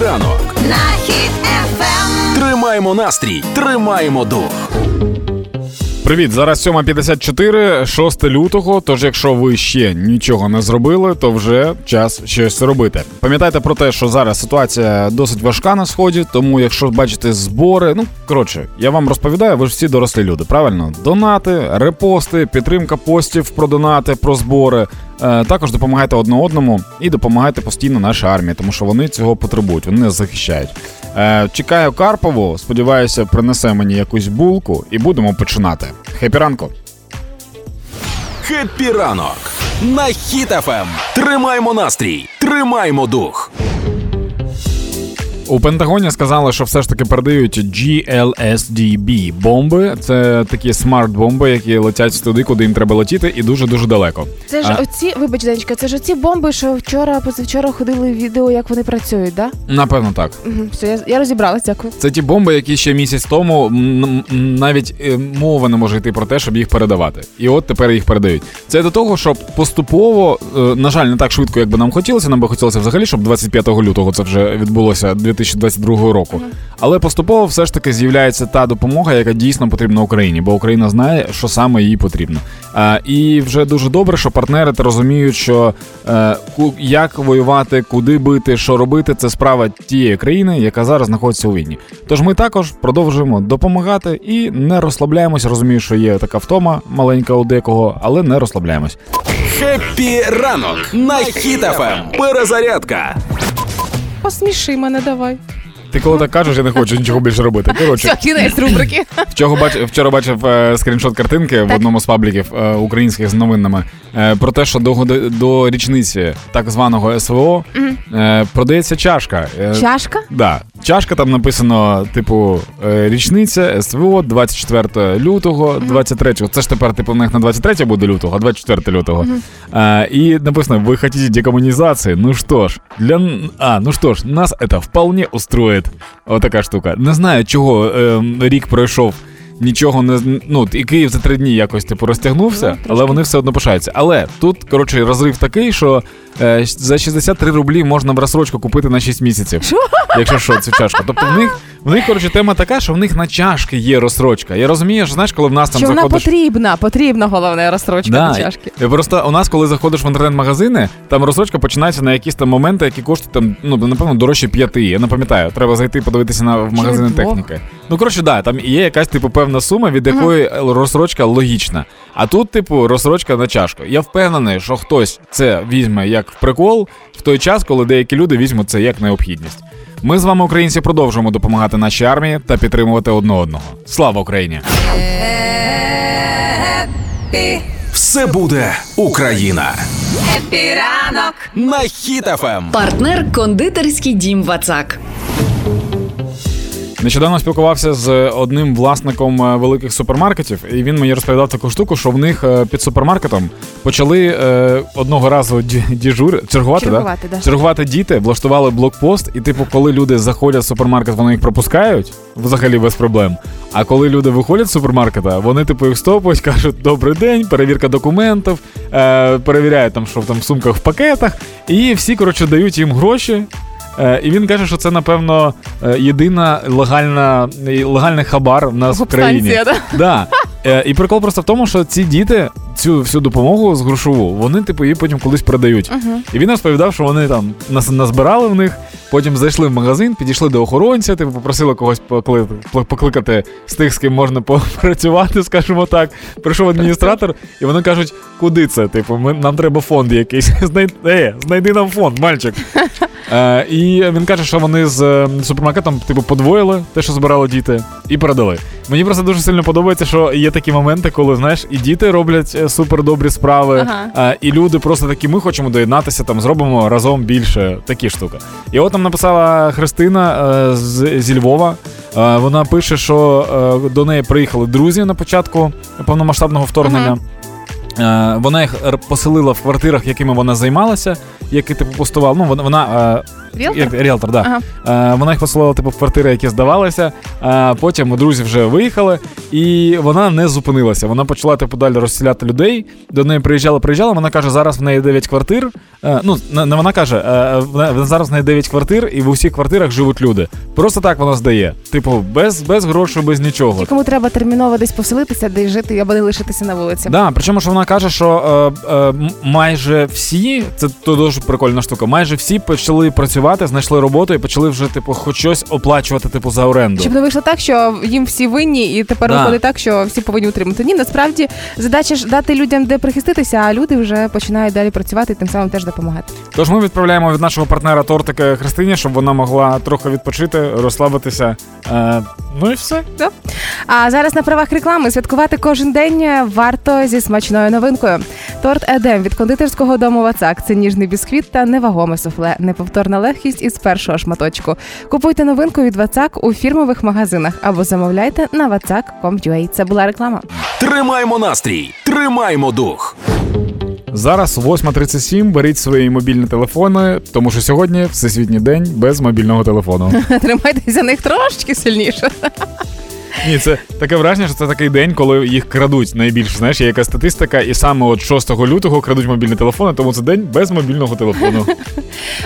ранок. Нахід ефем. Тримаємо настрій, тримаємо дух. Привіт, зараз 7.54, 6 лютого. Тож, якщо ви ще нічого не зробили, то вже час щось робити. Пам'ятайте про те, що зараз ситуація досить важка на сході, тому якщо бачите збори, ну коротше, я вам розповідаю, ви ж всі дорослі люди, правильно? Донати, репости, підтримка постів про донати, про збори. Е, також допомагайте одне одному і допомагайте постійно нашій армії, тому що вони цього потребують, вони нас захищають. Е, чекаю Карпову. Сподіваюся, принесе мені якусь булку і будемо починати. Happy ранку! Happy ранок на Хіт-ФМ. Тримаємо настрій, тримаємо дух. У Пентагоні сказали, що все ж таки передають GLSDB бомби. Це такі смарт-бомби, які летять туди, куди їм треба летіти, і дуже дуже далеко. Це ж А- оці, вибач, Денечка, це ж оці бомби, що вчора, позавчора ходили відео, як вони працюють, да? Напевно, так. Угу, все, я, я розібралась, дякую. Це ті бомби, які ще місяць тому м, м, навіть е, мова не може йти про те, щоб їх передавати. І от тепер їх передають. Це до того, щоб поступово, е, на жаль, не так швидко, як би нам хотілося. Нам би хотілося взагалі, щоб 25 лютого це вже відбулося 2022 року. Але поступово все ж таки з'являється та допомога, яка дійсно потрібна Україні, бо Україна знає, що саме їй потрібно. Е, і вже дуже добре, що партнери та розуміють, що е, як воювати, куди бити, що робити, це справа тієї країни, яка зараз знаходиться у війні. Тож ми також продовжуємо допомагати і не розслабляємось. Розумію, що є така втома маленька у декого, але не розслабляємось. Happy ранок на Хіт-ФМ. Перезарядка. Посміши мене, давай. Ти коли так кажеш, я не хочу нічого більше робити. Коротше, Все, кінець рубрики. Вчора бачив, вчора бачив е, скріншот картинки в одному з пабліків е, українських з новинами е, про те, що до, годи- до річниці так званого СВО е, продається чашка. Е, Чашка? Да. Чашка там написано, типу, е, річниця СВО 24 лютого, 23. Це ж тепер, типу, в них на 23 буде лютого, а 24 лютого. Е, і написано: ви хотите декомунізації? Ну що ж, для н- а, ну що ж, нас це вполне устроїть. Отака штука. Не знаю, чого е, рік пройшов. Нічого не ну, і Київ за три дні якось типу розтягнувся, Ну, але вони все одно пишаються. Але тут, коротше, розрив такий, що е, за 63 рублі можна в розсрочку купити на 6 місяців. Що? Якщо що, цю чашку. Тобто в них, в них, коротше, тема така, що в них на чашки є розсрочка. Я розумію, що знаєш, коли в нас там Що вона потрібна, потрібна головне розстрочка Да, до чашки. Просто у нас, коли заходиш в інтернет-магазини, там розсрочка починається на якісь там моменти, які коштують там, ну, напевно, дорожче п'яти. Я не пам'ятаю, треба зайти подивитися на в магазини техніки. Ну, коротше, да, там є якась типу певна сума, від якої розсрочка логічна. А тут, типу, розсрочка на чашку. Я впевнений, що хтось це візьме як в прикол в той час, коли деякі люди візьмуть це як необхідність. Ми з вами, українці, продовжуємо допомагати нашій армії та підтримувати одне одного. Слава Україні! Все буде Україна. Happy ранок. На Хіт-ФМ. Партнер кондитерський дім Вацак. Нещодавно спілкувався з одним власником е, великих супермаркетів, і він мені розповідав таку штуку, що в них е, під супермаркетом почали е, одного разу діжур чергувати, Чергувати, да? да. чергувати діти, влаштували блокпост, і типу, коли люди заходять в супермаркет, вони їх пропускають взагалі без проблем. А коли люди виходять з супермаркета, вони типу їх стопують, кажуть добрий день, перевірка документів, перевіряють там, що там в сумках в пакетах, і всі коротше дають їм гроші. Е, І він каже, що це, напевно, е, єдина легальна, легальний хабар в нас в країні. Да? Да. Е, І прикол просто в тому, що ці діти цю всю допомогу з грошову, вони, типу, її потім колись продають. Мгм. І він розповідав, що вони там нас назбирали в них, потім зайшли в магазин, підійшли до охоронця, типу, попросили когось покликати з тих, з ким можна попрацювати, скажімо так. Прийшов адміністратор, і вони кажуть, куди це? Типу, ми, нам треба фонд якийсь. Знайди, е, знайди нам фонд, мальчик. Е, і він каже, що вони з супермаркетом, типу, подвоїли те, що збирали діти, і передали. Мені просто дуже сильно подобається, що є такі моменти, коли знаєш, і діти роблять е, супер добрі справи, Ага. е, і люди просто такі, ми хочемо доєднатися, там зробимо разом більше такі штуки. І от там написала Христина з, зі Львова. Вона пише, що до неї приїхали друзі на початку повномасштабного вторгнення. Е, Вона їх поселила в квартирах, якими вона займалася, які типу постувала. Ну, вона, вона Ріелтор? Як- Ріелтор, да. Е, вона їх посилала типу в квартири, які здавалися. А потім друзі вже виїхали, і вона не зупинилася. Вона почала типу далі розселяти людей. До неї приїжджала, приїжджала. Вона каже, зараз в неї 9 квартир. Е, ну, не вона каже, е, зараз в неї 9 квартир, і в усіх квартирах живуть люди. Просто так вона здає. Типу, без, без грошей, без нічого. Кому треба терміново десь поселитися, десь жити або не лишитися на вулиці. Да, причому що вона каже, що е, е, майже всі, це то дуже прикольна штука. Майже всі почали працювати, знайшли роботу і почали вже типу хоч щось оплачувати, типу, за оренду. Щоб не вийшло так, що їм всі винні, і тепер Да. виходить так, що всі повинні утримати. Ні, насправді задача ж дати людям де прихиститися, а люди вже починають далі працювати і тим самим теж допомагати. Тож ми відправляємо від нашого партнера тортика Христині, щоб вона могла трохи відпочити, розслабитися. Е, ну і все. А зараз на правах реклами святкувати кожен день варто зі смачною новинкою. Торт Едем від кондитерського дому Вацак. Це ніжний бісквіт та невагоме суфле. Неповторна легкість із першого шматочку. Купуйте новинку від Вацак у фірмових магазинах або замовляйте на vatsak.com.ua. Це була реклама. Тримаємо настрій, тримаємо дух. Зараз 8.37, беріть свої мобільні телефони, тому що сьогодні всесвітній день без мобільного телефону. Тримайтеся за них трошечки сильніше. Ні, це таке враження, що це такий день, коли їх крадуть найбільше. Знаєш, є якась статистика, і саме от 6 лютого крадуть мобільні телефони, тому це день без мобільного телефону.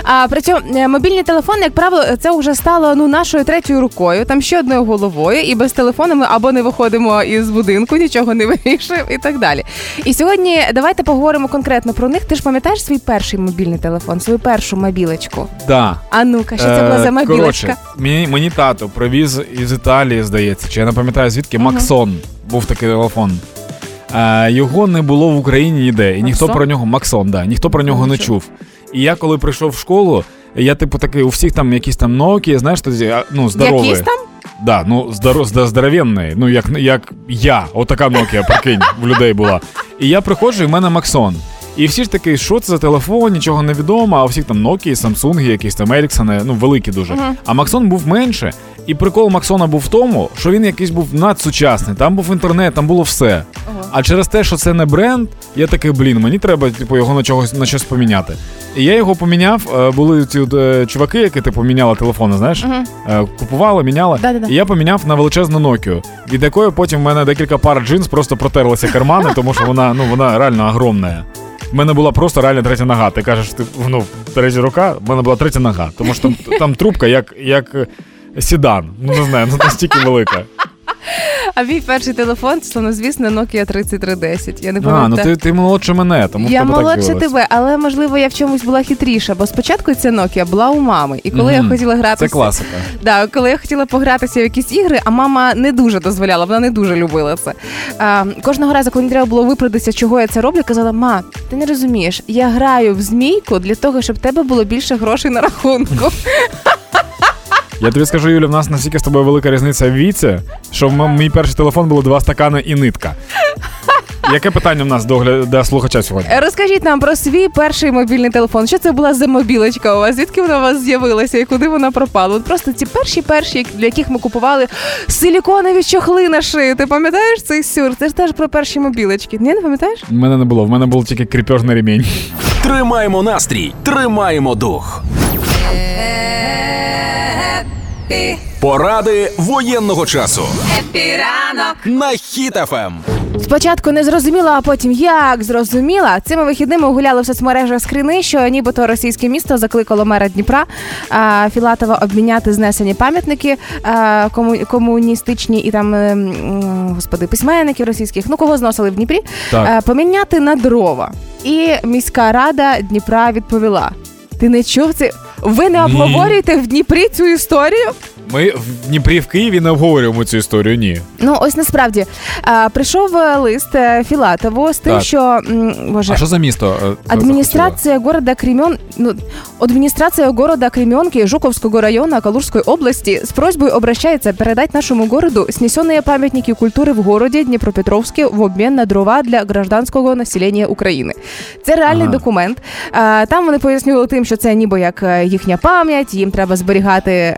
А при цьому е, мобільні телефони, як правило, це вже стало ну нашою третьою рукою, там ще одною головою, і без телефону ми або не виходимо із будинку, нічого не вирішуємо і так далі. І сьогодні давайте поговоримо конкретно про них. Ти ж пам'ятаєш свій перший мобільний телефон, свою першу мобілечку? Да. А ну-ка, що це була за Е, мобілечка? Коротше, мені, мені тато привіз із Італії, здається, чи я не пам'ятаю звідки, Максон був такий телефон. Е, його не було в Україні ніде, і ніхто Максон? про нього Максон, да, ніхто про нього не чув. І я коли прийшов в школу, я типу такий, у всіх там якісь там Nokia, знаєш, тоді, а, ну, здорові. Якісь там? Да, ну здоро, зда- здоровенний, ну як, як я, отака Nokia, прикинь, в людей була. І я приходжу, і в мене Максон. І всі ж такі, що це за телефон, нічого не відомо, а у всіх там Nokia, Samsung, якісь там Ericsson, ну великі дуже. А Максон був менше. І прикол Максона був в тому, що він якийсь був надсучасний. Там був інтернет, там було все. А через те, що це не бренд, я такий, блін, мені треба типу, його на чогось на щось поміняти. І я його поміняв. е, Були ці е, чуваки, які типу міняли телефони, знаєш, Е, купували, міняли. Да-да-да. І я поміняв на величезну Nokia, від якої потім в мене декілька пар джинс просто протерлися кармани, тому що вона ну вона реально огромна. У мене була просто реально третя нога. Ти кажеш, ти ну, третя рука, в мене була третя нога. Тому що там, там трубка як, як сідан. Ну не знаю, ну настільки велика. А мій перший телефон, це звісно, Nokia 3310. Я не А, ну ти, ти молодше мене, тому в я тебе так молодше дивилось. тебе, але можливо я в чомусь була хитріша, бо спочатку ця Nokia була у мами, і коли Мгм. я хотіла Це класика. Да, коли я хотіла погратися в якісь ігри, а мама не дуже дозволяла, вона не дуже любила це. А, кожного разу, коли мені треба було виправдатися, чого я це роблю, казала: ма, ти не розумієш, я граю в змійку для того, щоб в тебе було більше грошей на рахунку. Я тобі скажу, Юля, в нас настільки з тобою велика різниця в віці, що в мій перший телефон було два стакани і нитка. Яке питання в нас до, до слухача сьогодні? Розкажіть нам про свій перший мобільний телефон. Що це була за мобілочка у вас? Звідки вона у вас з'явилася і куди вона пропала? От просто ці перші перші, для яких ми купували силіконові чохли на шию. Ти пам'ятаєш цей сюр? Це ж теж про перші мобілочки. Ні, не пам'ятаєш? В мене не було, в мене був тільки кріпежний ремінь. Тримаємо настрій, тримаємо дух. Happy, Поради воєнного часу Happy ранок. на Ем. Хіт-ФМ. Спочатку не зрозуміла, а потім як зрозуміла. Цими вихідними гуляли в соцмережах скрини, що нібито російське місто закликало мера Дніпра а, Філатова обміняти знесені пам'ятники а, кому, комуністичні і там е, господи, письменників російських. Ну кого зносили в Дніпрі? Так. А, поміняти на дрова. І міська рада Дніпра відповіла: Ти не чув це? Ви не обговорюєте в Дніпрі цю історію? Ми в Дніпрі в Києві не обговорюємо цю історію, ні. Ну ось насправді а, прийшов е, лист е, Філатову з тим, Так. що боже. А що за місто? е, це Администрация города Кремен, ну, администрация города Кременки Жуковского района Калужской области с просьбой обращается передать нашему городу снесенные памятники культуры в городе Днепропетровске в обмен на дрова для гражданського населення України. Це реальний Ага. документ. А, Там вони пояснювали тим, що це ніби як їхня пам'ять, їм треба зберігати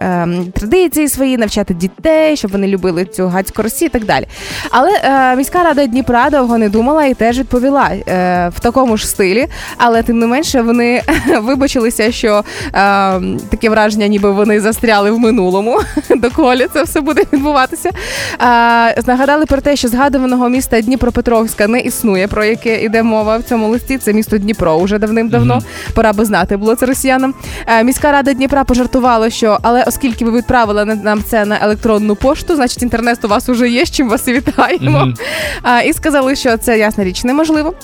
ем, традиції свої, навчати дітей, щоб вони любили цю гацьку Росію і так далі. Але е, міська рада Дніпра довго не думала і теж відповіла е, в такому ж стилі. Але тим не менше вони вибачилися, що е, таке враження, ніби вони застряли в минулому. Доколі це все буде відбуватися. Е, нагадали про те, що згадуваного міста Дніпропетровська не існує, про яке йде мова в цьому листі. Це місто Дніпро уже давним-давно. Пора би знати було це росіянам. Е, міська рада Дніпра пожартувала, що але оскільки ви відправили на- нам це на електронну пошту, значить інтернет у вас уже є. З чим вас і вітаємо. Мгм. А, і сказали, що це ясна річ неможливо.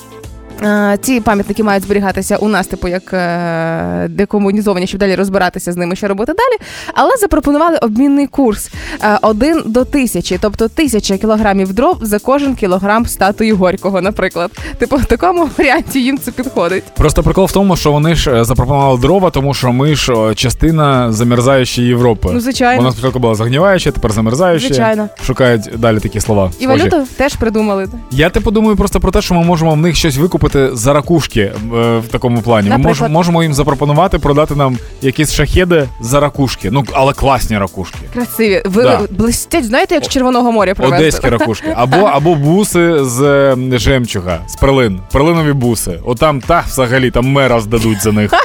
А, Ці пам'ятники мають зберігатися у нас, типу, як е, декомунізовані, щоб далі розбиратися з ними, що робити далі. Але запропонували обмінний курс е, один до тисячі, тобто тисяча кілограмів дров за кожен кілограм статуї горького, наприклад. Типу, в такому варіанті їм це підходить. Просто прикол в тому, що вони ж е, запропонували дрова, тому що ми ж е, частина замерзаючої Європи. Ну, звичайно. Вона спочатку була загніваюча, тепер замерзаюча. Звичайно. Шукають далі такі слова. І схожі. валюту теж придумали. Я типу думаю просто про те, що ми можемо в них щось викупити за ракушки е, в такому плані. Ми Наприклад? мож, можемо їм запропонувати продати нам якісь шахеди за ракушки. Ну але класні ракушки. Красиві. Ви Да. блистять, знаєте, як з Червоного моря привезли. Одеські ракушки. Або, або буси з жемчуга, з перлин. Перлинові буси. Отам та взагалі там мера здадуть за них.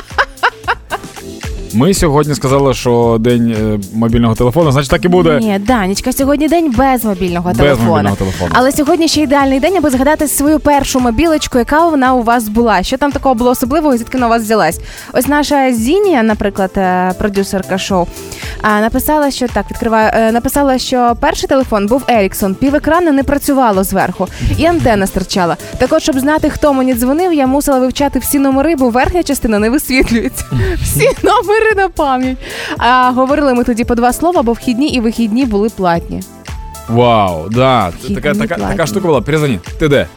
Ми сьогодні сказали, що день е, мобільного телефону, значить так і буде. Ні, Данічка, сьогодні день без мобільного Без телефону. мобільного телефону. Але сьогодні ще ідеальний день, аби згадати свою першу мобілочку, яка вона у вас була. Що там такого було особливого, і звідки на вас взялась? Ось наша Зінія, наприклад, е, продюсерка шоу, написала, що так відкриваю. е, Написала, що перший телефон був Еріксон, півекрана не працювало зверху, і антенна стирчала. Так от, щоб знати, хто мені дзвонив, я мусила вивчати всі номери, бо верхня частина не висвітлюється. Всі номери на пам'ять. А говорили ми тоді по два слова, бо вхідні і вихідні були платні. Вау, да. Така, така, така штука була. Перезвони. Ти де?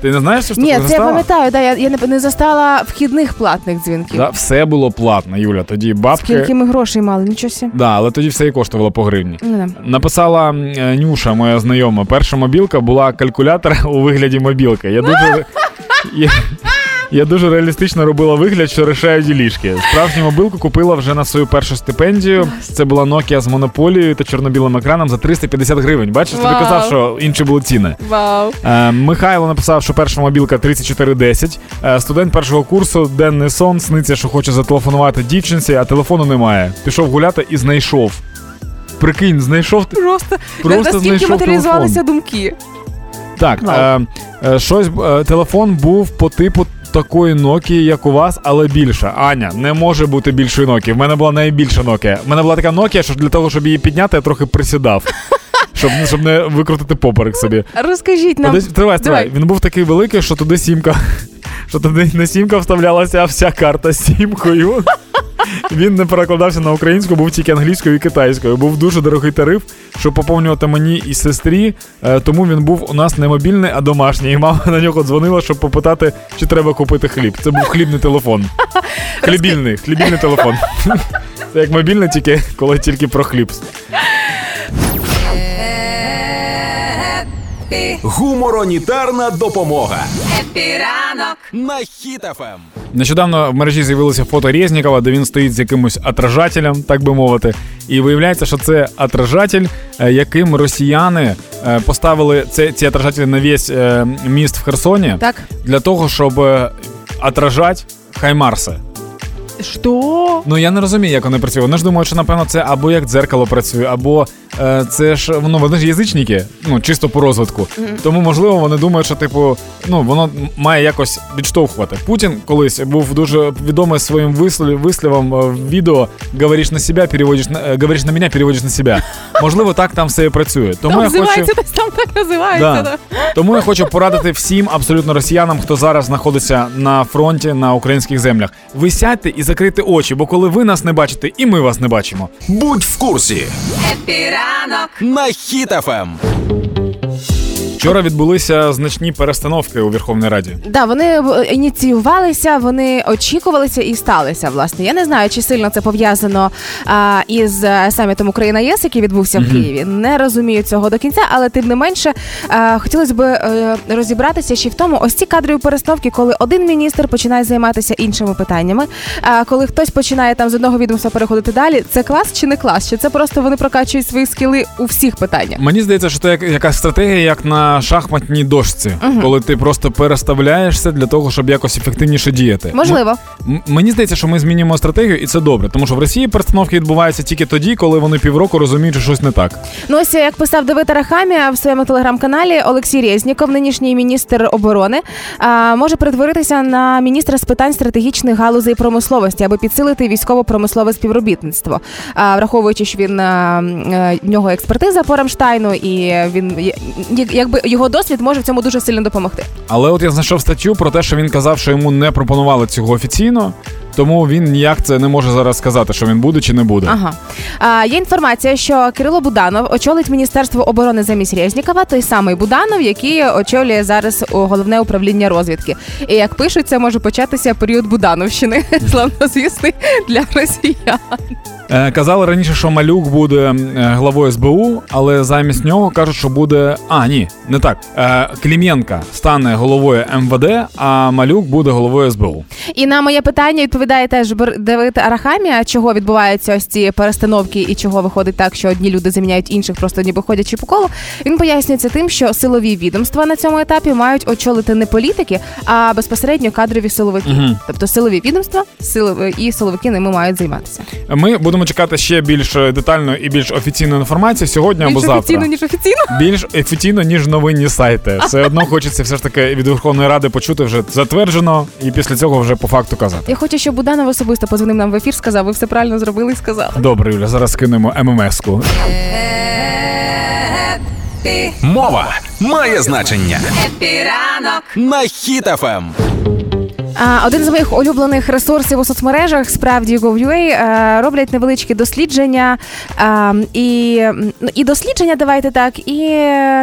Ти не знаєш, що Ні, це я пам'ятаю, да, я, я не, не застала вхідних платних дзвінків. Да, все було платно, Юля. Тоді бабки. Скільки ми грошей мали, нічого сі. Да, але тоді все і коштувало по гривні. Не. Написала е, Нюша, моя знайома. Перша мобілка була калькулятор у вигляді мобілки. Я дуже. Я, дуже реалістично робила вигляд, що рішаю ділішки. Справжню мобілку купила вже на свою першу стипендію. Це була Nokia з монополією та чорно-білим екраном за 350 гривень. Бачиш, тобі казав, що інші були ціни. Вау. Е, Михайло написав, що перша мобілка 3410. Е, студент першого курсу, денний сон, сниться, що хоче зателефонувати дівчинці, а телефону немає. Пішов гуляти і знайшов. Прикинь, знайшов. ти- Просто, Просто настільки знайшов матеріалізувалися думки. Так, е, е, щось е, телефон був по типу такої Nokia, як у вас, але більша. Аня, не може бути більшої Nokia. В мене була найбільша Nokia. В мене була така Nokia, що для того, щоб її підняти, я трохи присідав. Щоб, щоб не викрутити поперек собі. Розкажіть нам. Подожди, тривай, тривай. Давай. Він був такий великий, що туди сімка. Що туди не сімка вставлялася, а вся карта з сімкою. Він не перекладався на українську, був тільки англійською і китайською. Був дуже дорогий тариф, щоб поповнювати мені і сестрі. е, Тому він був у нас не мобільний, а домашній. І мама на нього дзвонила, щоб попитати, чи треба купити хліб. Це був хлібний телефон. Хлібільний, хлібільний телефон. Це як мобільний, тільки коли тільки про хліб. Happy, Гуморонітарна допомога Happy ранок. на Ем. Хіт-ФМ. Нещодавно в мережі з'явилося фото Резнікова, де він стоїть з якимось отражателем, так би мовити. І виявляється, що це отражатель, е, яким росіяни е, поставили це, ці отражателі на весь е, міст в Херсоні Так. для того, щоб отражати хаймарси. Що? Ну я не розумію, як вони працюють. Вони ж думають, що напевно це або як дзеркало працює, або е, це ж воно вони ж язичники, ну чисто по розвитку. Тому можливо вони думають, що типу, ну воно має якось відштовхувати. Путін колись був дуже відомий своїм вислів, вислівом е, в відео говориш на себе, переводиш на е, говориш на мене, переводиш на себе. Можливо, так там все і працює. Тому Там я хочу. там так називається. Да. Да. Тому я хочу порадити всім абсолютно росіянам, хто зараз знаходиться на фронті на українських землях. Ви сядьте і закрийте очі, бо коли ви нас не бачите, і ми вас не бачимо. Будь в курсі Епіранок. на Ем. Вчора відбулися значні перестановки у Верховній Раді. Да, вони е, ініціювалися, вони очікувалися і сталися. Власне, я не знаю, чи сильно це пов'язано а, із е, самітом Україна ЄС, який відбувся в Києві. Не розумію цього до кінця, але тим не менше а, хотілося б е, розібратися ще в тому, ось ці кадрові перестановки, коли один міністр починає займатися іншими питаннями. А коли хтось починає там з одного відомства переходити далі, це клас чи не клас? Чи це просто вони прокачують свої скіли у всіх питаннях? Мені здається, що це як, якась стратегія, як на на шахматній дошці, коли ти просто переставляєшся для того, щоб якось ефективніше діяти. Можливо. М- Мені здається, що ми змінюємо стратегію, і це добре, тому що в Росії перестановки відбуваються тільки тоді, коли вони півроку розуміють, що щось не так. Ну ось як писав Давид Арахамія в своєму телеграм-каналі, Олексій Резніков, нинішній міністр оборони, може перетворитися на міністра з питань стратегічних галузей промисловості, аби підсилити військово-промислове співробітництво. А, враховуючи, що він е, в нього експертиза по Рамштайну, і він якби його досвід може в цьому дуже сильно допомогти. Але от я знайшов статтю про те, що він казав, що йому не пропонували цього офіційно, тому він ніяк це не може зараз сказати, що він буде чи не буде. Ага. А, є інформація, що Кирило Буданов очолить Міністерство оборони замість Резнікова, той самий Буданов, який очолює зараз головне управління розвідки. І як пишуть, це може початися період Будановщини, славнозвісний для росіян. Е, казали раніше, що малюк буде е, главою СБУ, але замість нього кажуть, що буде. А, ні, не так. Е, Клім'єнка стане головою МВД, а малюк буде головою СБУ. І на моє питання відповідає теж Давид Арахамія, чого відбуваються ось ці перестановки і чого виходить так, що одні люди заміняють інших, просто ніби ходячи по колу. Він пояснюється тим, що силові відомства на цьому етапі мають очолити не політики, а безпосередньо кадрові силовики. Тобто силові відомства, силові і силовики ними мають займатися. Ми будемо чекати ще більш детальної і більш офіційної інформації сьогодні або Більш завтра. офіційно ніж офіційно. Більш офіційно, ніж новинні сайти. Все одно хочеться все ж таки від Верховної Ради почути вже затверджено, і після цього вже по факту казати. Я хочу, щоб Буданов особисто позвонив нам в ефір, сказав, ви все правильно зробили і сказали. Добре, Юля, зараз кинемо ММС-ку. Мова має значення Happy ранок. на Хіт-ФМ. Один з моїх улюблених ресурсів у соцмережах справді Gov.ua е, роблять невеличкі дослідження е, і, і дослідження, давайте так, і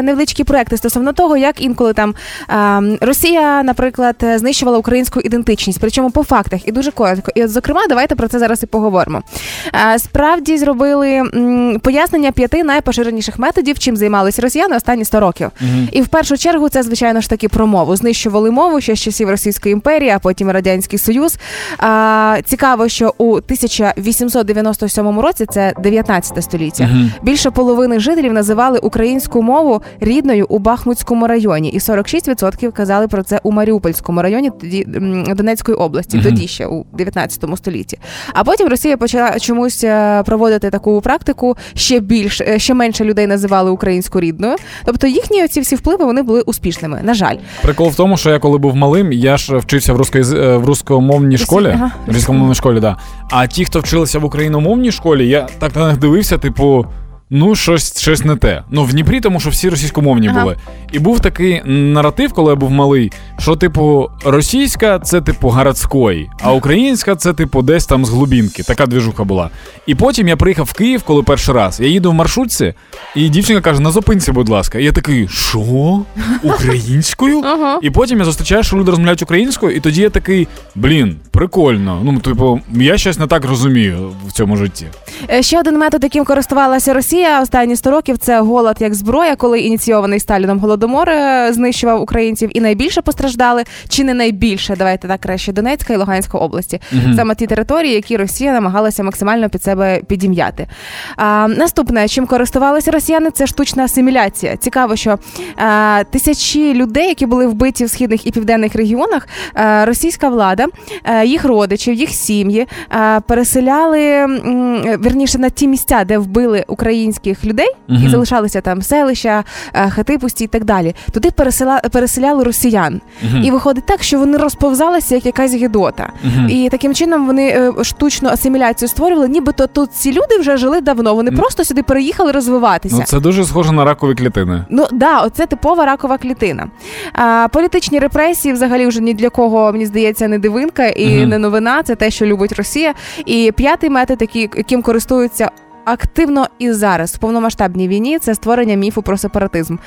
невеличкі проекти стосовно того, як інколи там е, Росія, наприклад, знищувала українську ідентичність, причому по фактах і дуже коротко. І от, зокрема, давайте про це зараз і поговоримо. Справді зробили пояснення п'яти найпоширеніших методів, чим займалися росіяни останні 100 років. І в першу чергу це, звичайно ж таки, про мову. Знищували мову ще з часів Російської імперії, а потім Радянський Союз. А, цікаво, що у 1897 році, це 19 століття, більше половини жителів називали українську мову рідною у Бахмутському районі, і 46% казали про це у Маріупольському районі, тоді Донецької області, тоді ще у 19 столітті. А потім Росія почала чомусь е, проводити таку практику. Ще більш е, ще менше людей називали українську рідною. Тобто їхні оці всі впливи вони були успішними. На жаль, Прикол в тому, що я коли був малим, я ж вчився в руської в рускомовній школі. ага. В рускомовній школі, да. А ті, хто вчилися в україномовній школі, я так на них дивився, типу. Ну, щось, щось не те. Ну, в Дніпрі, тому що всі російськомовні Ага. були. І був такий наратив, коли я був малий, що, типу, російська це, типу, городської, а українська це, типу, десь там з глубінки. Така двіжуха була. І потім я приїхав в Київ, коли перший раз. Я їду в маршрутці, і дівчинка каже: на зупинці, будь ласка. І я такий, що? Українською? Ага. І потім я зустрічаю, що люди розмовляють українською, і тоді я такий, блін, прикольно. Ну, типу, я щось не так розумію в цьому житті. Е, Ще один метод, яким користувалася Росія останні 100 років, це голод як зброя, коли ініційований Сталіном голодомор е, знищував українців і найбільше постраждали, чи не найбільше, давайте так краще Донецька і Луганська області. Саме ті території, які Росія намагалася максимально під себе підім'яти. А, наступне, чим користувалися росіяни, це штучна асиміляція. Цікаво, що а, тисячі людей, які були вбиті в східних і південних регіонах, а, російська влада, а, їх родичів, їх сім'ї а, переселяли м, вірніше на ті місця, де вбили українських людей, і залишалися там селища, а, хати пусті і так далі. Туди пересела, переселяли росіян. І виходить так, що вони розповзалися як якась гідота. І таким чином вони е, штучну асиміляцію створювали, нібито тут ці люди вже жили давно. Вони просто сюди переїхали розвиватися. Ну, це дуже схоже на ракові клітини. Ну да, оце типова ракова клітина. А, політичні репресії взагалі вже ні для кого, мені здається, не дивинка і не новина. Це те, що любить Росія. І п'ятий метод, який, яким користуються. Активно і зараз в повномасштабній війні це створення міфу про сепаратизм.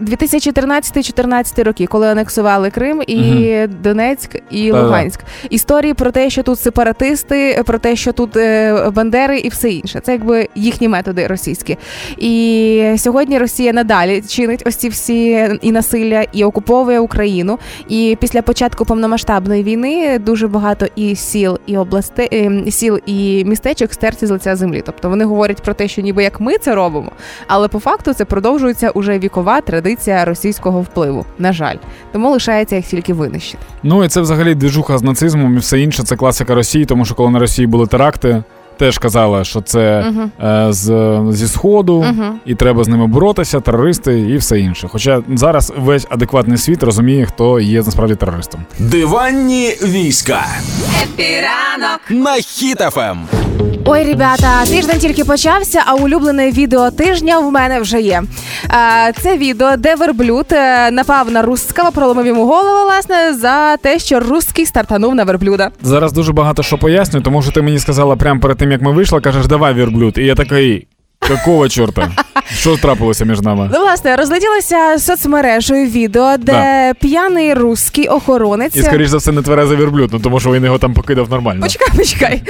А, 2013-14 роки, коли анексували Крим і Донецьк і Та-да. Луганськ. Історії про те, що тут сепаратисти, про те, що тут е, бандери і все інше. Це якби їхні методи російські. І сьогодні Росія надалі чинить ось ці всі і насилля, і окуповує Україну. І після початку повномасштабної війни дуже багато і сіл, і областей, ем, сіл і містечок стерті з лиця землі. Тобто вони говорять про те, що ніби як ми це робимо, але по факту це продовжується уже вікова традиція російського впливу. На жаль, тому лишається їх тільки винищити. Ну і це взагалі движуха з нацизмом і все інше. Це класика Росії, тому що коли на Росії були теракти, теж казали, що це е, з, зі сходу, Мгм. і треба з ними боротися, терористи і все інше. Хоча зараз весь адекватний світ розуміє, хто є насправді терористом. Диванні війська Happy ранок. на Ем. Хіт-ФМ. Ой, ребята, тиждень тільки почався, а улюблене відео тижня в мене вже є. Е, Це відео, де верблюд е, напав на русского, проломив йому голову, власне, за те, що русський стартанув на верблюда. Зараз дуже багато що поясню, тому що ти мені сказала прямо перед тим, як ми вийшли, кажеш, давай верблюд. І я такий. Какого чорта? Що трапилося між нами? Ну, власне, розлетілося соцмережею відео, де п'яний русський охоронець. І скоріш за все не тверезий верблюд, ну тому що він його там покидав нормально. Почекай, почекай.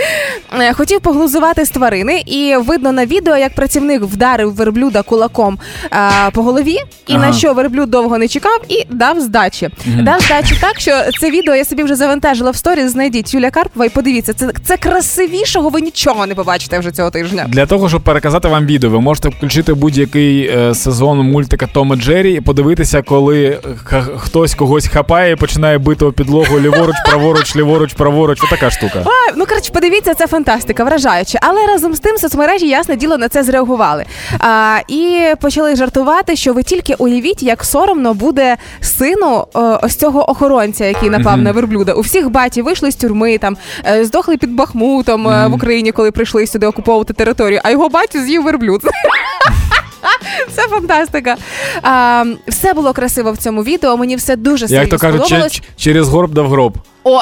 Е, Хотів поглузувати з тварини, і видно на відео, як працівник вдарив верблюда кулаком е, по голові, і Ага. на що верблюд довго не чекав і дав здачі. Дав здачі так, що це відео я собі вже завантажила в сторіс. Знайдіть Юля Карпова і подивіться, це, це красивішого ви нічого не побачите вже цього тижня. Для того, щоб переказати вам відео, ви можете включити будь-який е, сезон мультика Том і Джері і подивитися, коли х- хтось когось хапає і починає бити у підлогу ліворуч, праворуч, ліворуч, праворуч. Отака штука. А, ну коротше, подивіться, це фантастика, вражаюче. Але разом з тим соцмережі, ясне діло, на це зреагували. А, і почали жартувати, що ви тільки уявіть, як соромно буде сину ось цього охоронця, який напав на верблюда. У всіх баті вийшли з тюрми, там е, здохли під Бахмутом е, в Україні, коли прийшли сюди окуповувати територію. А його батю з'їв верблюд. Це фантастика. А, все було красиво в цьому відео. Мені все дуже сильно Як то кажуть, сподобалось. че- через горб дав гроб. О,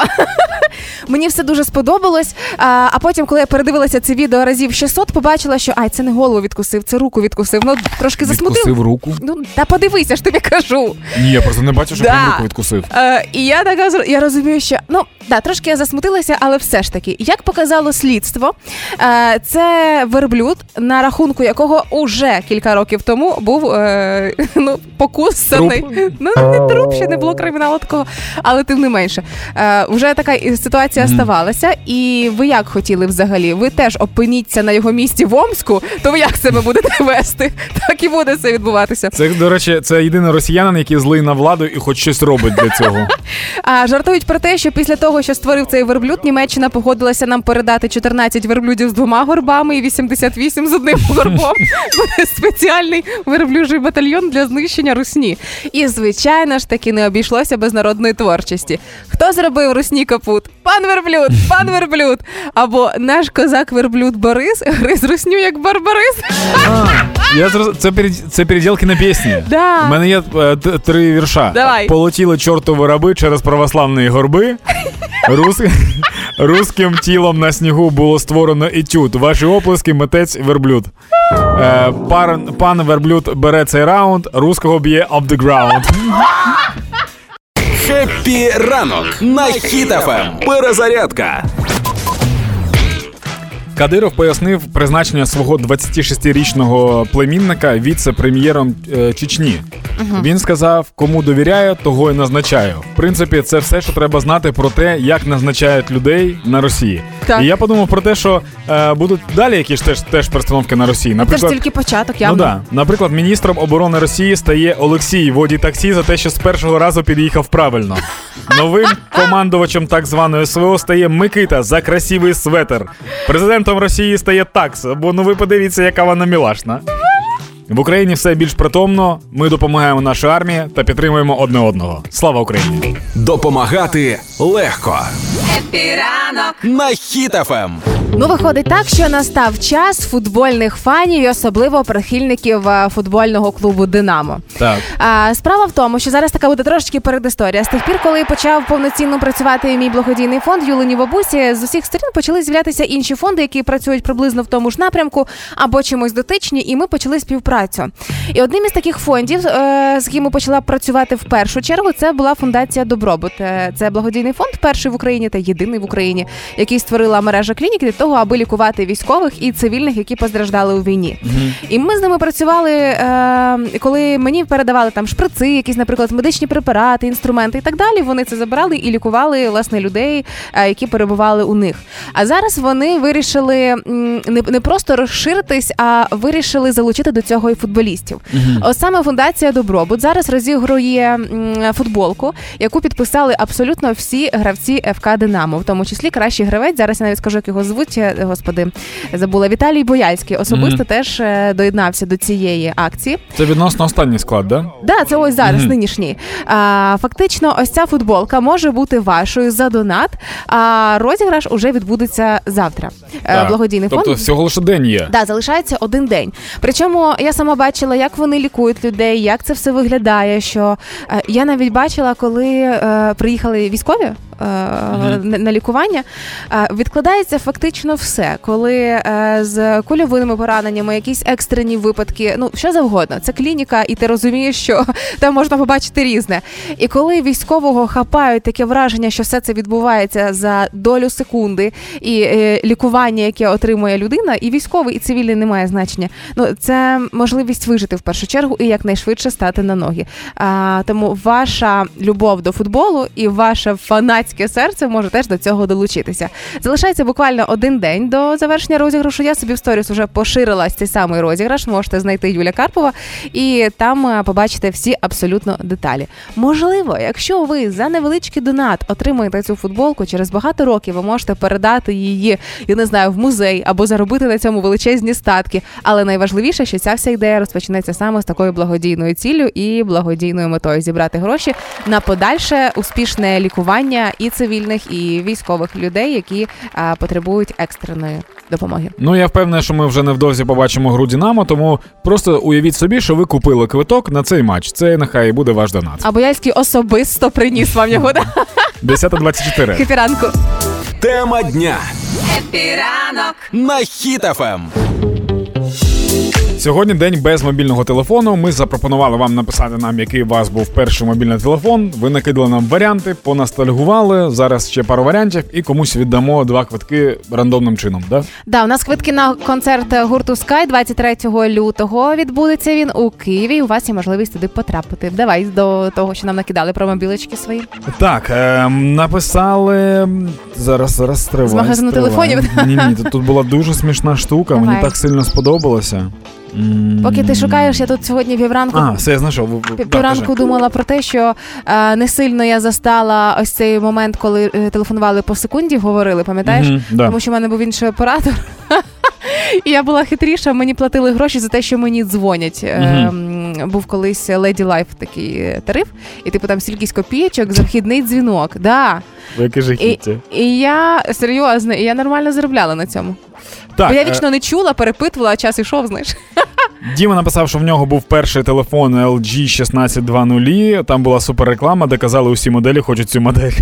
мені все дуже сподобалось. А, а потім, коли я передивилася це відео разів 600, побачила, що ай, це не голову відкусив, це руку відкусив. Ну трошки засмутив. Відкусив руку. Ну та подивися, ж тобі кажу. Ні, я просто не бачу, що Да. руку відкусив. Е, і я така я розумію, що ну да, трошки я засмутилася, але все ж таки, як показало слідство, е, це верблюд, на рахунку якого уже кілька років тому був е, ну, покусаний. Труп? Ну не труп, ще не було криміналу такого, але тим не менше. Е, вже така і ситуація Мгм. ставалася. І ви як хотіли взагалі? Ви теж опиніться на його місці в Омську, то ви як себе будете вести? Так і буде це відбуватися. Це, до речі, це єдиний росіянин, який злий на владу і хоч щось робить для цього. А жартують про те, що після того, що створив цей верблюд, Німеччина погодилася нам передати 14 верблюдів з двома горбами і 88 з одним горбом. Спеціальний верблюжий батальйон для знищення русні. І звичайно ж таки не обійшлося без народної творчості. Хто зробив русні капут? Пан верблюд, пан верблюд. Або наш козак верблюд Борис гриз русню як барбарис. Я зроз... це, перед... це переділки на пісні. Да. У мене є е, три вірша. Давай. Полетіли чортові раби через православні горби. Рус... Руським тілом на снігу було створено етюд. Ваші оплески, митець верблюд. Е, пар... Пан верблюд бере цей раунд, русского б'є об the ground. Happy ранок на Хіт-ФМ. Перезарядка. Кадиров пояснив призначення свого 26-річного племінника віце-прем'єром е, Чечні. Він сказав, кому довіряю, того й назначаю. В принципі, це все, що треба знати про те, як назначають людей на Росії. Так. І я подумав про те, що е, будуть далі якісь теж, теж перестановки на Росії. Це ж Наприклад, тільки початок, Ну да. Наприклад, міністром оборони Росії стає Олексій, водій таксі за те, що з першого разу під'їхав правильно. Новим командувачем так званої СВО стає Микита за красивий светер. Президентом Росії стає такс, бо ну ви подивіться, яка вона мілашна. В Україні все більш притомно. Ми допомагаємо нашій армії та підтримуємо одне одного. Слава Україні! Допомагати легко. Happy ранок. На Хіт-ФМ. Ну, виходить так, що настав час футбольних фанів і особливо прихильників е, футбольного клубу Динамо. Так. А, справа в тому, що зараз така буде трошечки передісторія. З тих пір, коли почав повноцінно працювати мій благодійний фонд Юлині бабусі, з усіх сторін почали з'являтися інші фонди, які працюють приблизно в тому ж напрямку або чимось дотичні, і ми почали співпрацю. І одним із таких фондів, е, з яким ми почала працювати в першу чергу, це була фундація Добробут. Е, Це благодійний фонд, перший в Україні та єдиний в Україні, який створила мережа клінік для того, аби лікувати військових і цивільних, які постраждали у війні. І ми з ними працювали, е, коли мені передавали там шприци, якісь, наприклад, медичні препарати, інструменти і так далі. Вони це забирали і лікували власне людей, е, які перебували у них. А зараз вони вирішили не, не просто розширитись, а вирішили залучити до цього і футболістів. Ось саме фундація Добробут зараз розігрує футболку, яку підписали абсолютно всі гравці ФК Динамо, в тому числі кращий гравець. Зараз я навіть скажу, як його звуть. Е, Господи, забула Віталій Бояльський. Особисто Мгм. теж е, доєднався до цієї акції. Це відносно останній склад, да? Да, це ось зараз, Мгм. нинішній. А, фактично, ось ця футболка може бути вашою за донат. А розіграш уже відбудеться завтра. Е, Так. Благодійний Тобто фонд. всього лише день є. Да, залишається один день. Причому я сама бачила, як вони лікують людей, як це все виглядає. Що е, я навіть бачила, коли е, приїхали військові. Е, На, лікування Е, відкладається фактично все, коли е, з кульовими пораненнями, якісь екстрені випадки, ну що завгодно. Це клініка, і ти розумієш, що там можна побачити різне. І коли військового хапають таке враження, що все це відбувається за долю секунди, і лікування, яке отримує людина, і військовий, і цивільний не має значення. Ну це можливість вижити в першу чергу і якнайшвидше стати на ноги. А, тому ваша любов до футболу і ваша ваше фанатське серце може теж до цього долучитися. Залишається буквально один день до завершення розіграшу. Я собі в сторіс вже поширила цей самий розіграш. Можете знайти Юля Карпова і там е, побачите всі абсолютно деталі. Можливо, якщо ви за невеличкий донат отримуєте цю футболку, через багато років ви можете передати її, я не знаю, в музей або заробити на цьому величезні статки. Але найважливіше, що ця вся ідея розпочнеться саме з такою благодійною ціллю і благодійною метою зібрати гроші на подальше успішне лікування і цивільних, і військових людей, які а, потребують екстреної допомоги. Ну я впевнений, що ми вже невдовзі побачимо гру Дінамо, тому просто уявіть собі, що ви купили квиток на цей матч. Це нехай буде ваш донат. А Бояльський особисто приніс вам його. да? 10.24. Happy ранку. Тема дня Happy ранок. на Хіт-ФМ. Сьогодні день без мобільного телефону. Ми запропонували вам написати нам, який у вас був перший мобільний телефон. Ви накидали нам варіанти, поностальгували. Зараз ще пару варіантів, і комусь віддамо два квитки рандомним чином. Да? Да, у нас квитки на концерт гурту Sky 23 лютого відбудеться він у Києві. У вас є можливість туди потрапити. Давай до того, що нам накидали про мобілочки свої. Так, е, написали зараз, зараз стривай, З магазину телефонів? Ні, ні, тут, тут була дуже смішна штука. Мені так сильно сподобалося. Поки ти шукаєш, я тут сьогодні півранку. А, все, я знайшов. Півранку думала про те, що е, не сильно я застала ось цей момент, коли е, телефонували по секунді, говорили, пам'ятаєш? Мгм, да. Тому що в мене був інший оператор. І я була хитріша, мені платили гроші за те, що мені дзвонять. Ем, був колись Lady Life такий е, тариф, і типу там стількись копійочок за вхідний дзвінок. Да. Ви І, і я серйозно, і я нормально заробляла на цьому. Так, Бо я е, вічно не чула, перепитувала, а час ішов, знаєш. Діма написав, що в нього був перший телефон LG 1620. Там була суперреклама, де казали, усі моделі хочуть цю модель.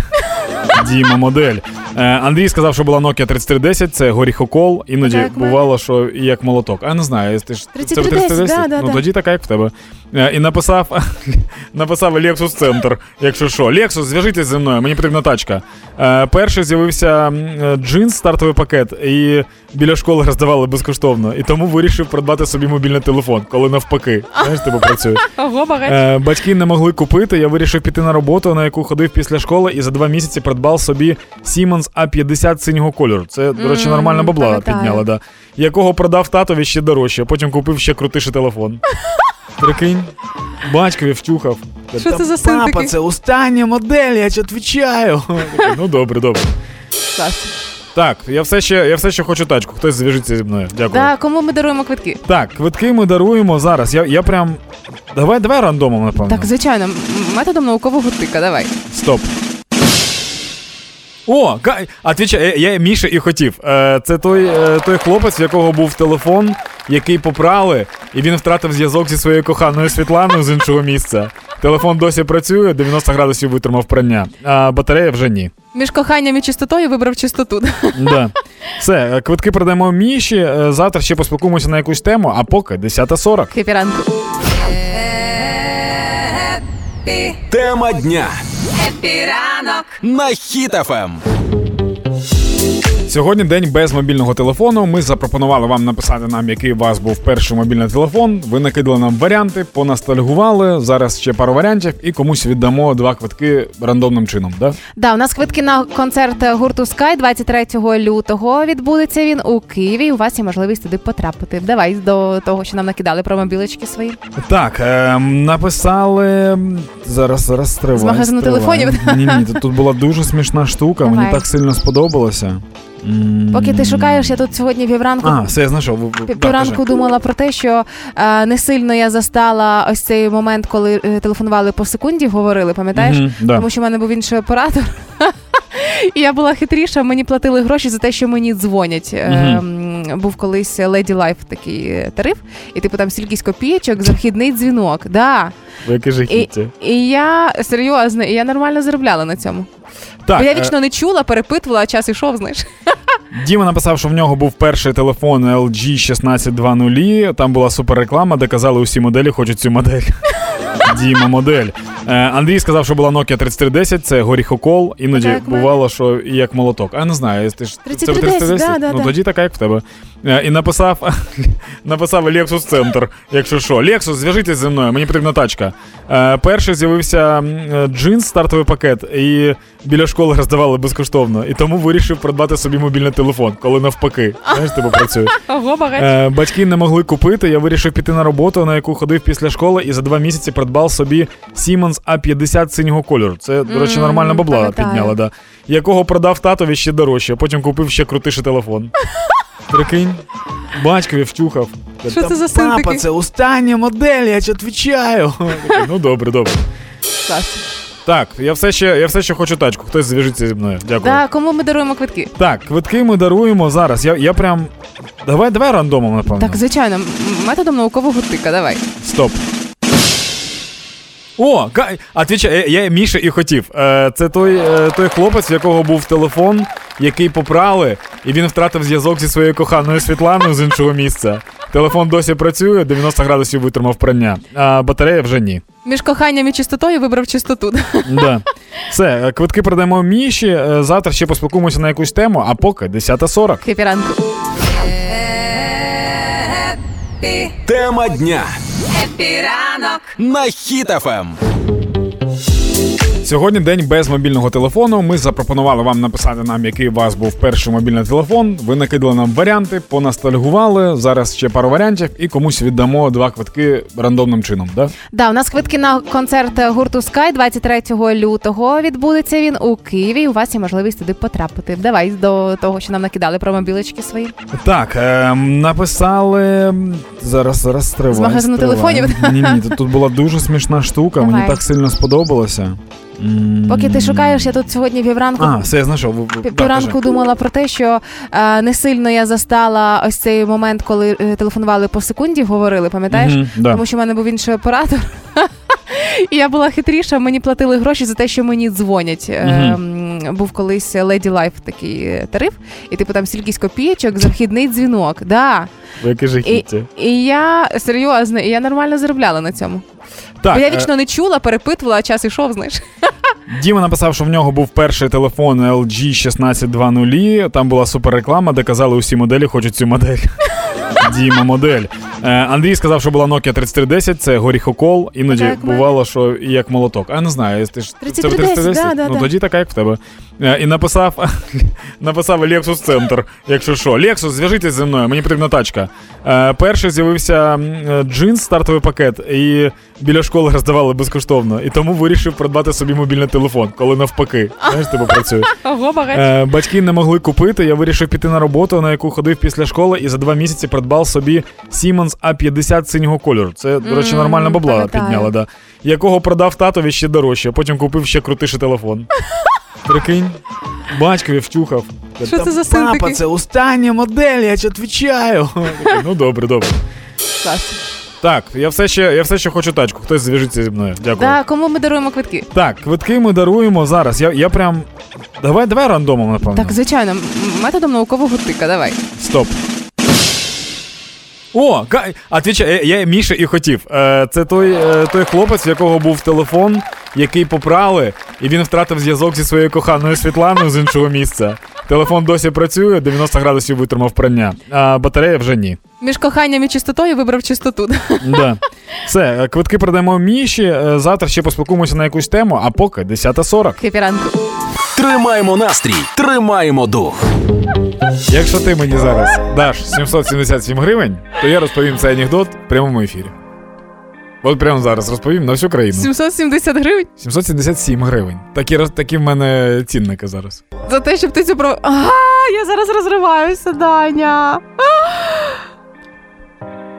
Діма модель. Е, Андрій сказав, що була Nokia 3310, це горіхокол. Іноді мене. бувало, що як молоток. А не знаю, ти ж це 3310, да, да, ну тоді така, як в тебе. Е, І написав, написав Lexus Центр, якщо що. Lexus, зв'яжитесь зі мною, мені потрібна тачка. Е, Перший з'явився джинс, стартовий пакет, і біля школи роздавали безкоштовно. І тому вирішив придбати собі мобільний телефон, коли навпаки. Знаєш, типу працює. Ого. Е, батьки не могли купити. Я вирішив піти на роботу, на яку ходив після школи, і за два місяці придбав собі Siemens A50 синього кольору. Це, до речі, нормальна бабла пам'ятаю. підняла, да. Якого продав татові ще дорожче, а потім купив ще крутіший телефон. Прикинь, батькові втюхав. Що це за син Папа, такий?» це остання модель, я тебе відповідаю. Ну добре, добре. Клас. Так, я все ще, я все ще хочу тачку. Хтось зв'яжіться зі мною. Дякую. Да, кому ми даруємо квитки? Так, квитки ми даруємо зараз. Я, я прям. Давай, давай рандомом, напевно. Так, звичайно, методом наукового тика, давай. Стоп. О, отвічай, я, я Міша і хотів. Е, це той, е, той хлопець, в якого був телефон, який попрали, і він втратив зв'язок зі своєю коханою Світланою з іншого місця. Телефон досі працює, 90 градусів витримав прання, а батарея вже ні. Між коханням і чистотою вибрав чистоту. Да. Все, е, квитки продаємо Міші. Завтра ще поспілкуємося на якусь тему, а поки 10.40. Хепі ранку. Тема дня епіранок. на Ем. Сьогодні день без мобільного телефону. Ми запропонували вам написати нам, який у вас був перший мобільний телефон. Ви накидали нам варіанти, поностальгували. Зараз ще пару варіантів, і комусь віддамо два квитки рандомним чином. Да? Да, у нас квитки на концерт гурту Sky 23 лютого відбудеться він у Києві. У вас є можливість туди потрапити. Давай до того, що нам накидали про мобілочки свої. Так, е, написали зараз, зараз стривай, З магазину стривай. телефонів? Ні, ні, тут, була дуже смішна штука. Мені так сильно сподобалося. Поки ти шукаєш, я тут сьогодні півранку. А, все, я знайшов. Півранку думала про те, що е, не сильно я застала ось цей момент, коли е, телефонували по секунді, говорили, пам'ятаєш? Мгм, да. Тому що в мене був інший оператор. І я була хитріша, мені платили гроші за те, що мені дзвонять. Ем, був колись Lady Life такий е, тариф, і типу там стількись копійочок за вхідний дзвінок. Да. Ви яке І, жахіття. і я серйозно, і я нормально заробляла на цьому. Так, Бо я е, вічно не чула, перепитувала, а час ішов, знаєш. Діма написав, що в нього був перший телефон LG 1620. Там була суперреклама, де казали, усі моделі хочуть цю модель. Діма модель. Е, Андрій сказав, що була Nokia 3310, це горіхокол. Іноді мене. бувало, що як молоток. А не знаю, ти ж це 3310, да, да, ну да. тоді така, як в тебе. Е, І написав, написав Lexus Центр, якщо що. Lexus, зв'яжитесь зі мною, мені потрібна тачка. Е, Перший з'явився джинс, стартовий пакет, і біля школи роздавали безкоштовно. І тому вирішив придбати собі мобільний телефон, коли навпаки. Знаєш, типу працює. Ого, багато. Е, батьки не могли купити. Я вирішив піти на роботу, на яку ходив після школи, і за два місяці придбав собі Siemens A50 синього кольору. Це, до речі, нормальна бабла пам'ятаю. підняла, да. Якого продав татові ще дорожче, а потім купив ще крутіший телефон. Прикинь, батькові втюхав. Що це за син Папа, такий?» це остання модель, я тебе відповідаю. Ну добре, добре. Клас. Так, я все ще, я все ще хочу тачку. Хтось зв'яжіться зі мною. Дякую. Да, кому ми даруємо квитки? Так, квитки ми даруємо зараз. Я, я прям. Давай, давай рандомом, напевно. Так, звичайно, методом наукового тика, давай. Стоп. О, отвічай, я, я Міша і хотів. Е, це той, е, той хлопець, в якого був телефон, який попрали, і він втратив зв'язок зі своєю коханою Світланою з іншого місця. Телефон досі працює, 90 градусів витримав прання, а батарея вже ні. Між коханням і чистотою вибрав чистоту. Да. Все, е, квитки продаємо Міші. е, Завтра ще поспілкуємося на якусь тему, а поки 10.40. Хепі ранку. Тема дня епіранок. на Ем. Сьогодні день без мобільного телефону. Ми запропонували вам написати нам, який у вас був перший мобільний телефон. Ви накидали нам варіанти, поностальгували. Зараз ще пару варіантів, і комусь віддамо два квитки рандомним чином. Да? Да, у нас квитки на концерт гурту Sky 23 лютого відбудеться він у Києві. У вас є можливість туди потрапити. Давай до того, що нам накидали про мобілочки свої. Так, е, написали зараз, зараз стривай. З магазину стривай. телефонів? Ні, ні, тут, була дуже смішна штука. Мені так сильно сподобалося. Поки ти шукаєш, я тут сьогодні півранку. А, все, я знайшов. Півранку думала про те, що е, не сильно я застала ось цей момент, коли е, телефонували по секунді, говорили, пам'ятаєш? Мгм, да. Тому що в мене був інший оператор. І я була хитріша, мені платили гроші за те, що мені дзвонять. Ем, був колись Lady Life такий е, тариф, і типу там стількись копійочок за вхідний дзвінок. Да. Ви І, і я серйозно, і я нормально заробляла на цьому. Так, Бо я е, вічно не чула, перепитувала, а час ішов, знаєш. Діма написав, що в нього був перший телефон LG 1620. Там була суперреклама, де казали, усі моделі хочуть цю модель. Діма модель. Е, Андрій сказав, що була Nokia 3310, це горіхокол. Іноді Така, як мене. бувало, що і як молоток. А не знаю, ти ж це 3310, да, да, ну да. тоді така, як в тебе. Е, І написав, написав Lexus Центр, якщо що. Lexus, зв'яжитесь зі мною, мені потрібна тачка. Е, Перший з'явився м, джинс, стартовий пакет, і біля школи роздавали безкоштовно. І тому вирішив придбати собі мобільний телефон, коли навпаки. Знаєш, типу працює. Ого. Е, батьки не могли купити. Я вирішив піти на роботу, на яку ходив після школи, і за два місяці придбав собі Siemens A50 синього кольору. Це, до речі, нормальна бабла пам'ятаю. підняла, да. Якого продав татові ще дорожче, а потім купив ще крутіший телефон. Прикинь, батькові втюхав. Що це за син Папа, такий?» це остання модель, я ж відповідаю. Ну добре, добре. Клас. Так, я все ще, я все ще хочу тачку. Хтось зв'яжеться зі мною. Дякую. Да, кому ми даруємо квитки? Так, квитки ми даруємо зараз. Я, я прям. Давай, давай рандомом, напевно. Так, звичайно, методом наукового тика, давай. Стоп. О, Ка- я, я Міша і хотів. Е, це той, е, той хлопець, в якого був телефон, який попрали, і він втратив зв'язок зі своєю коханою Світланою з іншого місця. Телефон досі працює, 90 градусів витримав прання, а батарея вже ні. Між коханням і чистотою вибрав чистоту. Да. Все, е, квитки продаємо Міші. Завтра ще поспілкуємося на якусь тему, а поки 10.40. Хепіранку. Тримаємо настрій, тримаємо дух. Якщо ти мені зараз даш 777 гривень, то я розповім цей анекдот в прямому ефірі. От прямо зараз розповім на всю країну. 770 гривень 777 гривень. Такі, такі в мене цінники зараз. за те, щоб ти цю про. Ага, я зараз розриваюся, Даня.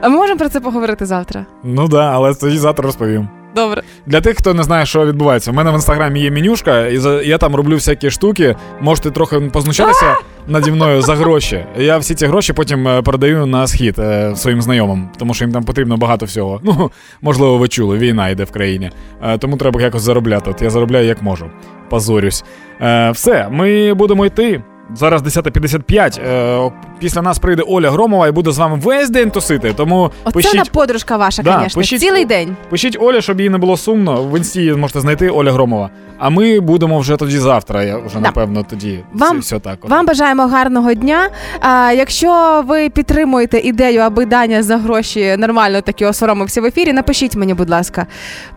А ми можемо про це поговорити завтра? Ну да, але тоді завтра розповім. Добре. Для тих, хто не знає, що відбувається, у мене в інстаграмі є менюшка, і я там роблю всякі штуки. Можете трохи познущатися наді мною за гроші. Я всі ці гроші потім продаю на схід е, своїм знайомим, тому що їм там потрібно багато всього. Ну, можливо, ви чули, війна йде в країні. Е, Тому треба якось заробляти. От я заробляю як можу. Позорюсь. Е, Все, ми будемо йти. Зараз 10.55. Е, Після нас прийде Оля Громова і буде з вами весь день тусити. Тому Оце пишіть. на подружка ваша, Да, звісно. пишіть- Цілий день. Пишіть Оля, щоб їй не було сумно. В інсті її зможете знайти Оля Громова. А ми будемо вже тоді завтра. Я вже Да. напевно тоді Вам- все, так. Вам бажаємо гарного дня. А, якщо ви підтримуєте ідею, аби Даня за гроші нормально таки осоромився в ефірі, напишіть мені, будь ласка.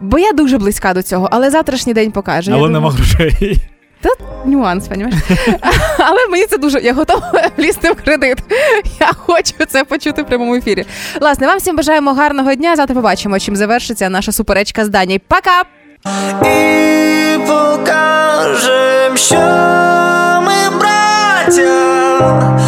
Бо я дуже близька до цього, але завтрашній день покаже. Але нема грошей. Нюанс, понімаєш? Але мені це дуже. Я готова влізти в кредит. Я хочу це почути в прямому ефірі. Власне, вам всім бажаємо гарного дня. Завтра побачимо, чим завершиться наша суперечка з Дані. Пока! і покажем, що ми браття,